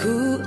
Hidupku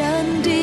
hanya ditentukan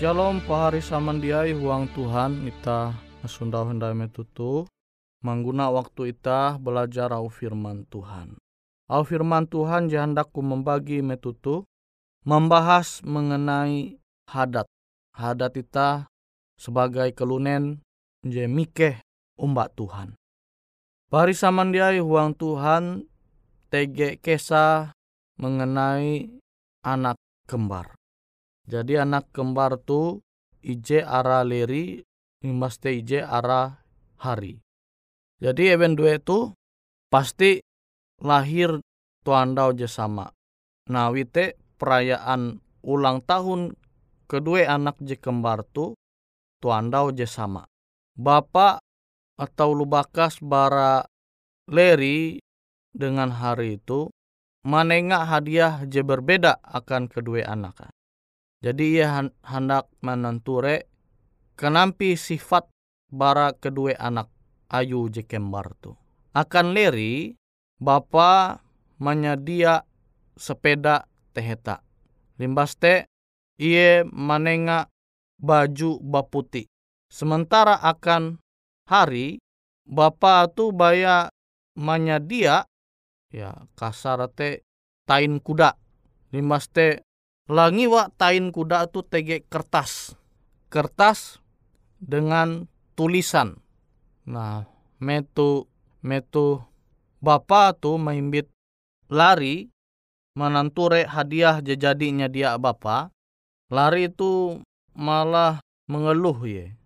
Shalom pahari samandiai huang Tuhan ita sundau hendai metutu mangguna waktu ita belajar au firman Tuhan. Au firman Tuhan jahandaku membagi metutu membahas mengenai hadat. Hadat ita sebagai kelunen je mikeh umbak Tuhan. Pahari samandiai huang Tuhan tege kesah mengenai anak kembar. Jadi anak kembar tu ije ara leri imbaste ije ara hari. Jadi even dua itu pasti lahir tuandau je sama. Nah wite perayaan ulang tahun kedua anak je kembar tu tuandau je sama. Bapak atau lubakas bara leri dengan hari itu menengah hadiah je berbeda akan kedua anak. Jadi ia hendak menenture kenampi sifat bara kedua anak ayu je kembar tu. Akan leri, bapa menyedia sepeda teheta. Limbas te, ia menenga baju baputi. Sementara akan hari, bapa tu baya menyedia ya kasar te tain kuda. Limbas te Langi wa tain kuda tu tege kertas. Kertas dengan tulisan. Nah, metu metu bapa tu mahimbit lari menanture hadiah jejadinya dia bapa. Lari itu malah mengeluh ye.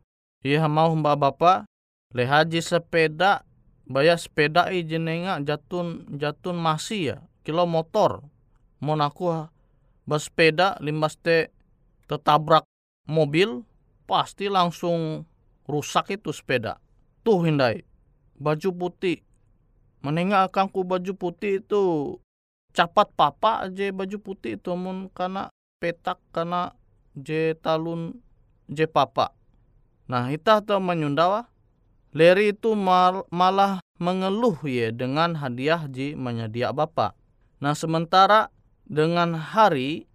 Ia mau mbak bapa lehaji sepeda bayar sepeda i jenenga jatun jatun masih ya kilo motor monaku bersepeda limbas te tertabrak mobil pasti langsung rusak itu sepeda. Tuh hindai baju putih menengah ku baju putih itu capat papa aja baju putih itu mun karena petak karena je talun je papa. Nah kita tuh menyundawa Leri itu mal, malah mengeluh ya dengan hadiah ji menyedia bapak. Nah sementara dengan hari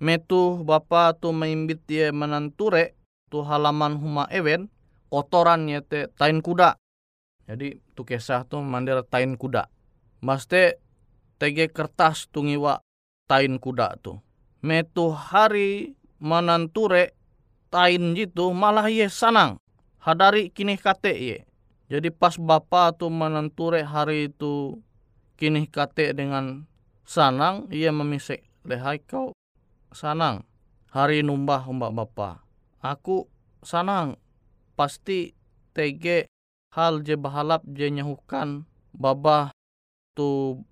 metu bapa tu maimbit ye menanture tu halaman huma ewen kotoran te tain kuda. Jadi tu kisah tu mandir tain kuda. Maste tege kertas tungiwa tain kuda tu. Metu hari menanture tain jitu malah ye sanang. Hadari kini kate ye. Jadi pas bapa tu menanture hari itu kini kate dengan sanang ia memisik lehai kau sanang hari numbah umbak bapa aku sanang pasti tege hal je bahalap je nyahukan baba tu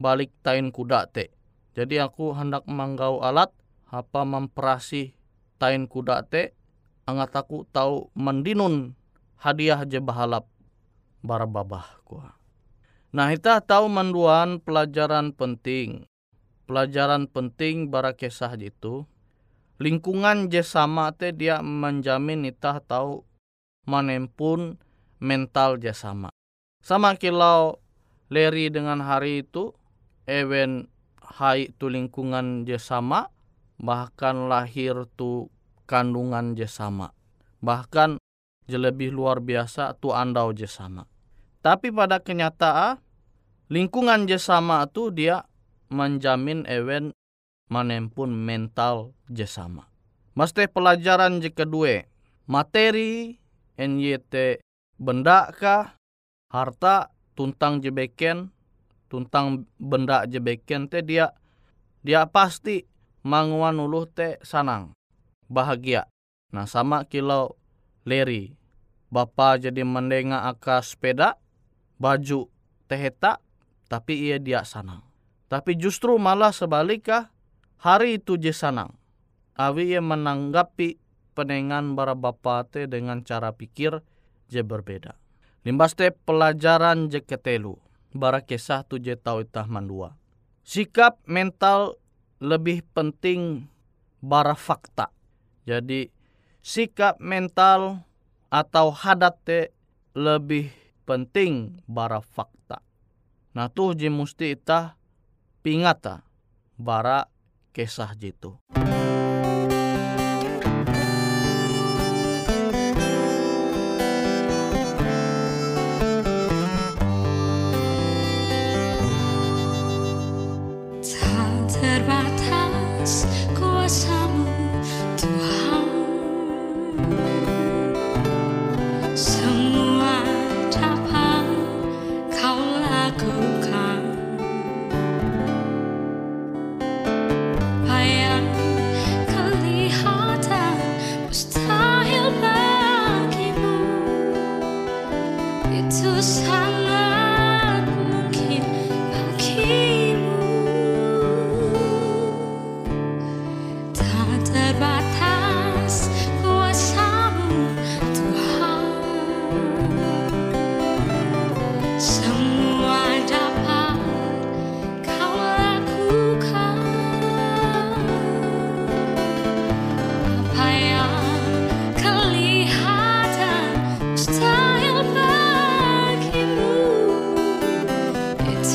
balik tain kuda te jadi aku hendak manggau alat apa memperasi tain kuda te angat aku tahu mendinun hadiah je bahalap bara babah kuah. Nah, kita tahu menduan pelajaran penting. Pelajaran penting bara kisah itu. Lingkungan je sama te dia menjamin kita tahu manempun mental je sama. Kilau leri dengan hari itu, ewen hai tu lingkungan je sama, bahkan lahir tu kandungan je sama. Bahkan je lebih luar biasa tu andau je sama. Tapi pada kenyataan lingkungan jesama itu dia menjamin event menempun mental jesama. Mesti pelajaran je kedua, materi NYT benda kah, harta tuntang jebeken, tuntang benda jebeken te dia dia pasti manguan uluh te sanang, bahagia. Nah sama kilau leri, Bapak jadi mendengar akas sepeda, baju teheta tapi ia dia sanang. Tapi justru malah sebaliknya hari itu je sanang. Awi ia menanggapi penengan bara bapa te dengan cara pikir je berbeda. Limbas te pelajaran je ketelu. Bara kisah tu je tau itah mandua. Sikap mental lebih penting bara fakta. Jadi sikap mental atau hadat te lebih penting bara fakta. Nah tuh je musti ita pingata bara kisah jitu.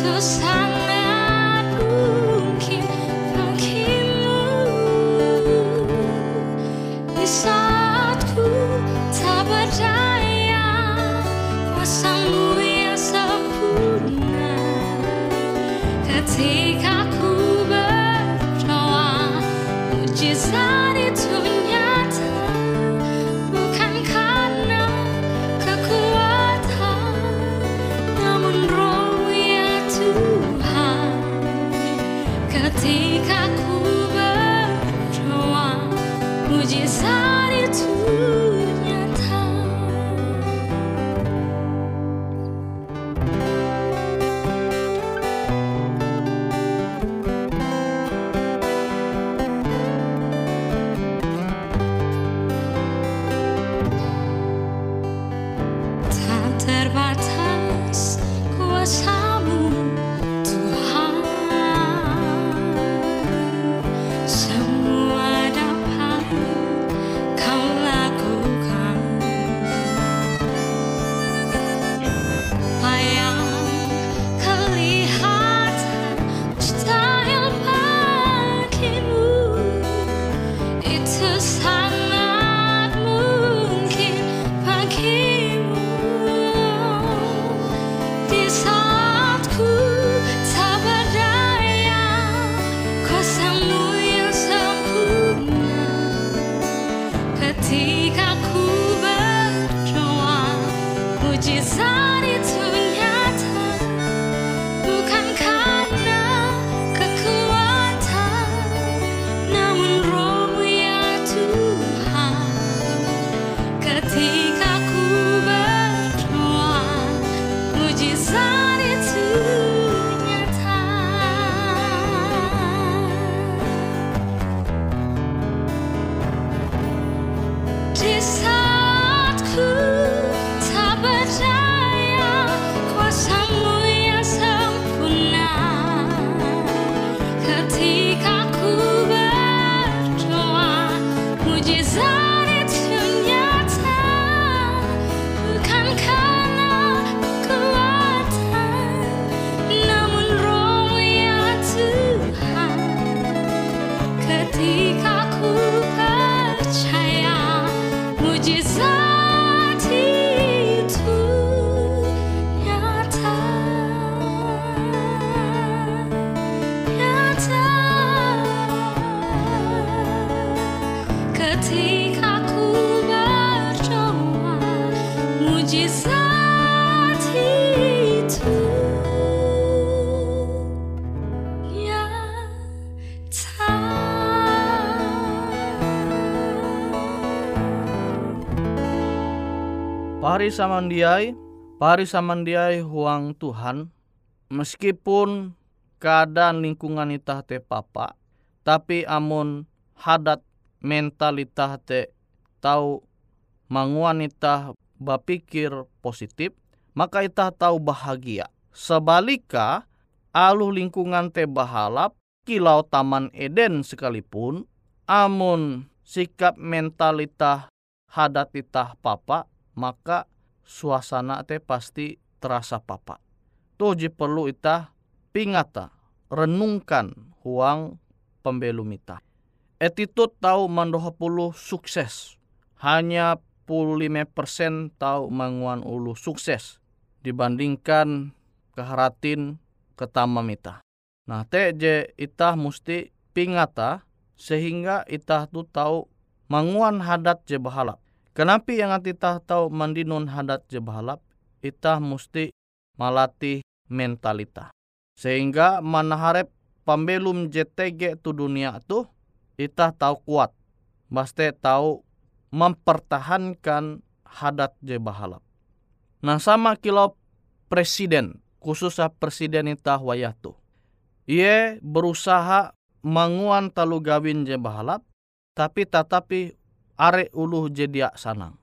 to say Pari samandiai, pari samandiai huang Tuhan, meskipun keadaan lingkungan itah te papa, tapi amun hadat mentalitas te tahu manguan itah bapikir positif, maka itah tahu bahagia. Sebalika, alu lingkungan te bahalap, kilau taman Eden sekalipun, amun sikap mentalitas hadat itah papa, maka suasana te pasti terasa papa. Toji perlu ita pingata, renungkan huang pembelum ita. Attitude tahu mandoha puluh sukses. Hanya puluh lima persen tahu manguan ulu sukses dibandingkan keharatin ketamam ita. Nah, te je itah musti pingata sehingga itah tu tahu manguan hadat je bahalap. Kenapa yang itah tahu mandinun hadat je bahalap? Itah musti malatih mentalita. Sehingga manaharep pambelum JTG tu dunia tu itah tahu kuat. Baste tahu mempertahankan hadat je bahalap. Nah sama kilau presiden, khususnya presiden itah wayah tu. Ia berusaha manguan talu gawin je bahalap, tapi tetapi are uluh je dia sanang.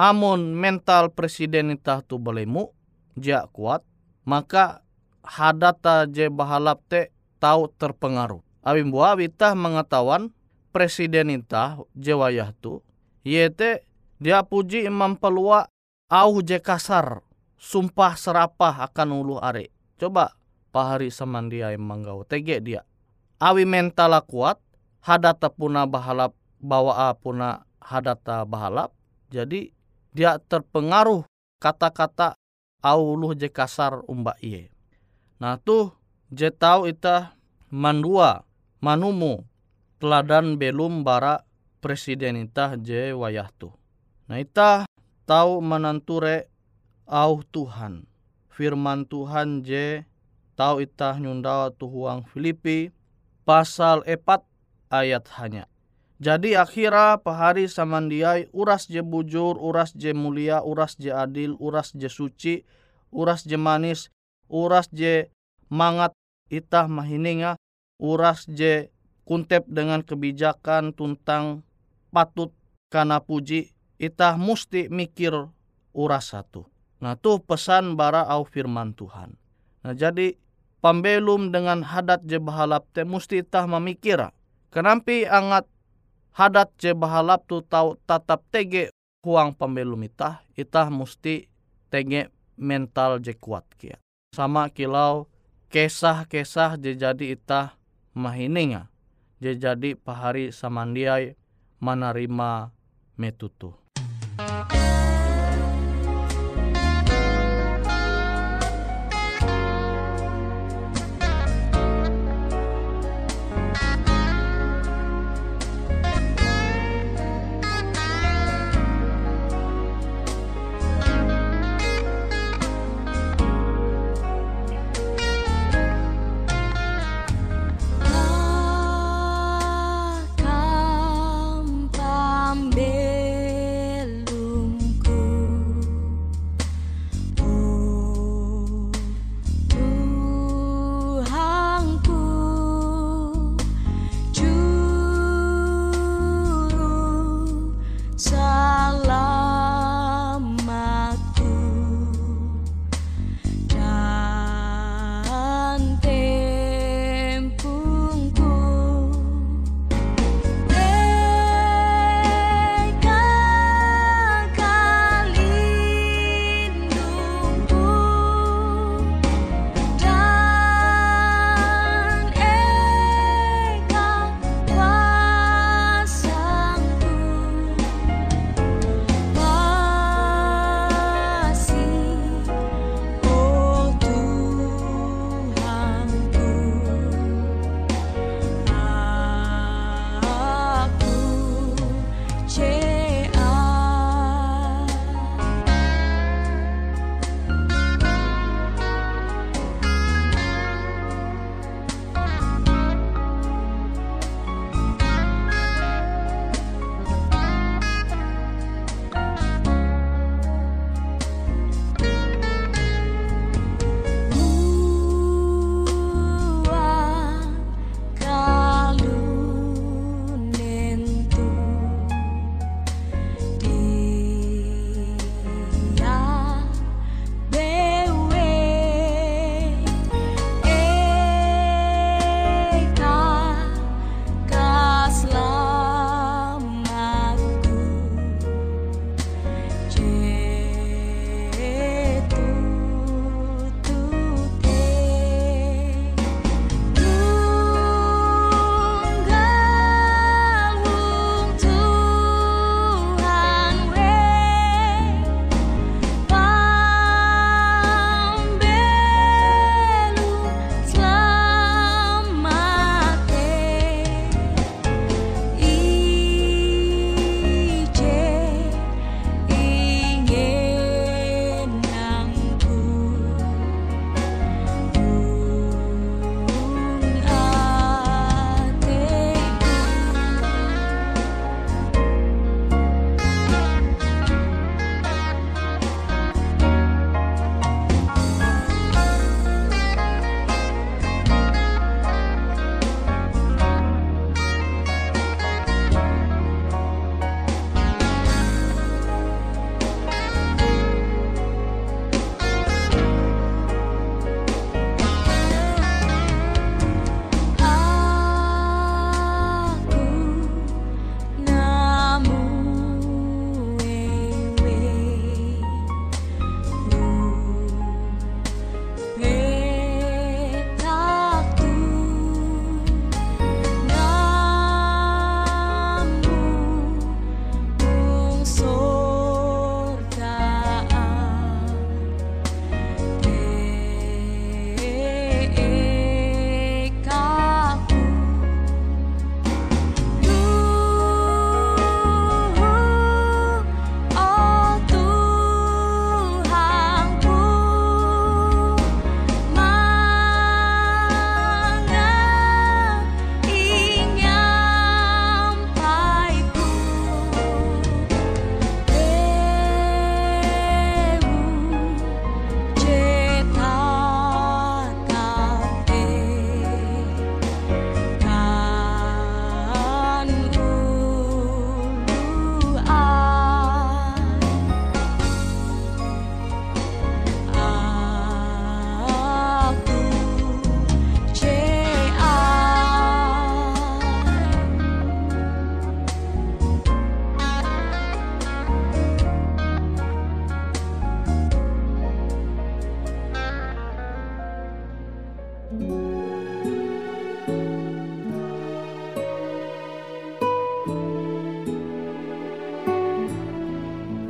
Amun mental presiden itah tu belemu, dia kuat, maka hadata je bahalap te tahu terpengaruh. Abim buah witah mengetahuan presiden itah je wayah tu, yete dia puji imam pelua au je kasar, sumpah serapah akan ulu are. Coba pahari samandia yang manggau tege dia awi mentala kuat hadata puna bahalap bawa puna hadata bahalap jadi dia terpengaruh kata-kata auluh je kasar umba iye nah tuh je tau ita mandua manumu teladan belum bara presiden ita je wayah tu nah ita tahu menanture au Tuhan firman Tuhan je Tau itah nyunda tuhuang Filipi pasal 4 ayat hanya. Jadi akhirnya pahari samandiai uras je bujur, uras je mulia, uras je adil, uras je suci, uras je manis, uras je mangat itah mahininga, uras je kuntep dengan kebijakan tuntang patut karena puji, itah musti mikir uras satu. Nah tuh pesan bara au firman Tuhan. Nah jadi pambelum dengan hadat je bahalap te musti tah memikira. Kenampi angat hadat je bahalap tu tau tatap tege huang pambelum itah, itah musti tege mental je kuat kia. Sama kilau kesah-kesah je jadi itah mahininga. Je jadi pahari samandiai menerima metutu.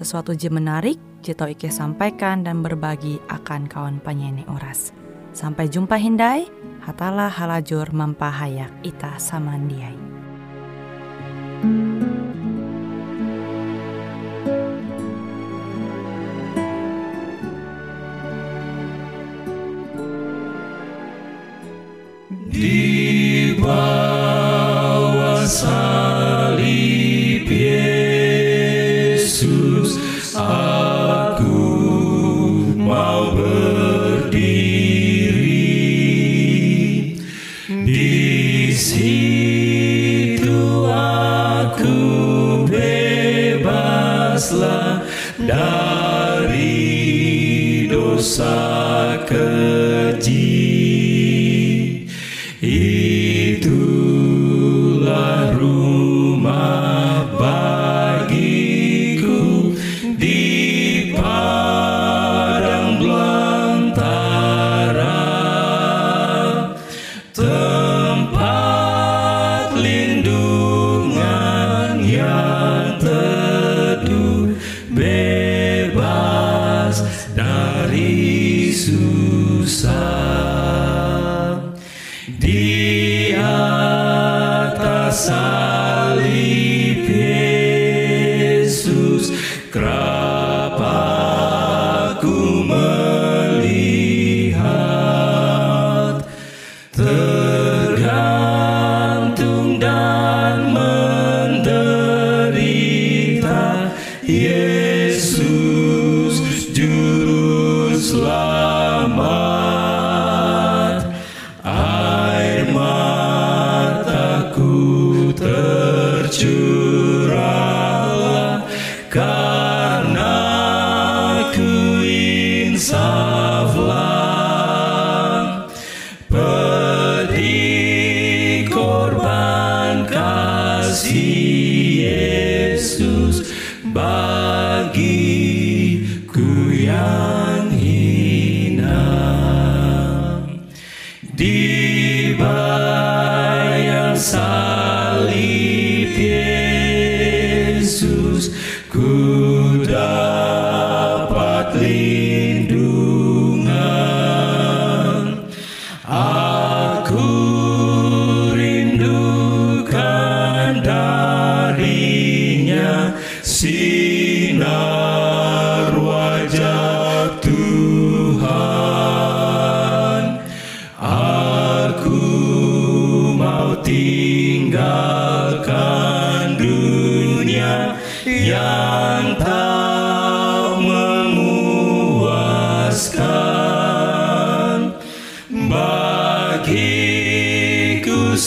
sesuatu je menarik, Jito Ike sampaikan dan berbagi akan kawan penyanyi oras. Sampai jumpa Hindai, hatalah halajur mempahayak ita samandiai. Di bawah salib dari dosa keji itulah rumah bagiku di padang belantara. Tempat lindungan yang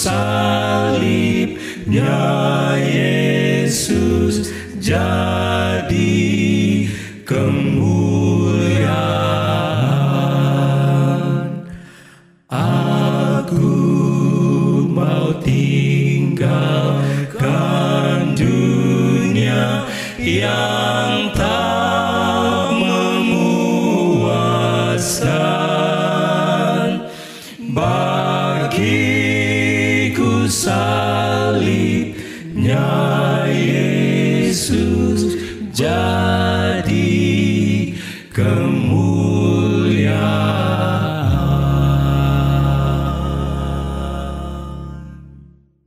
salibnya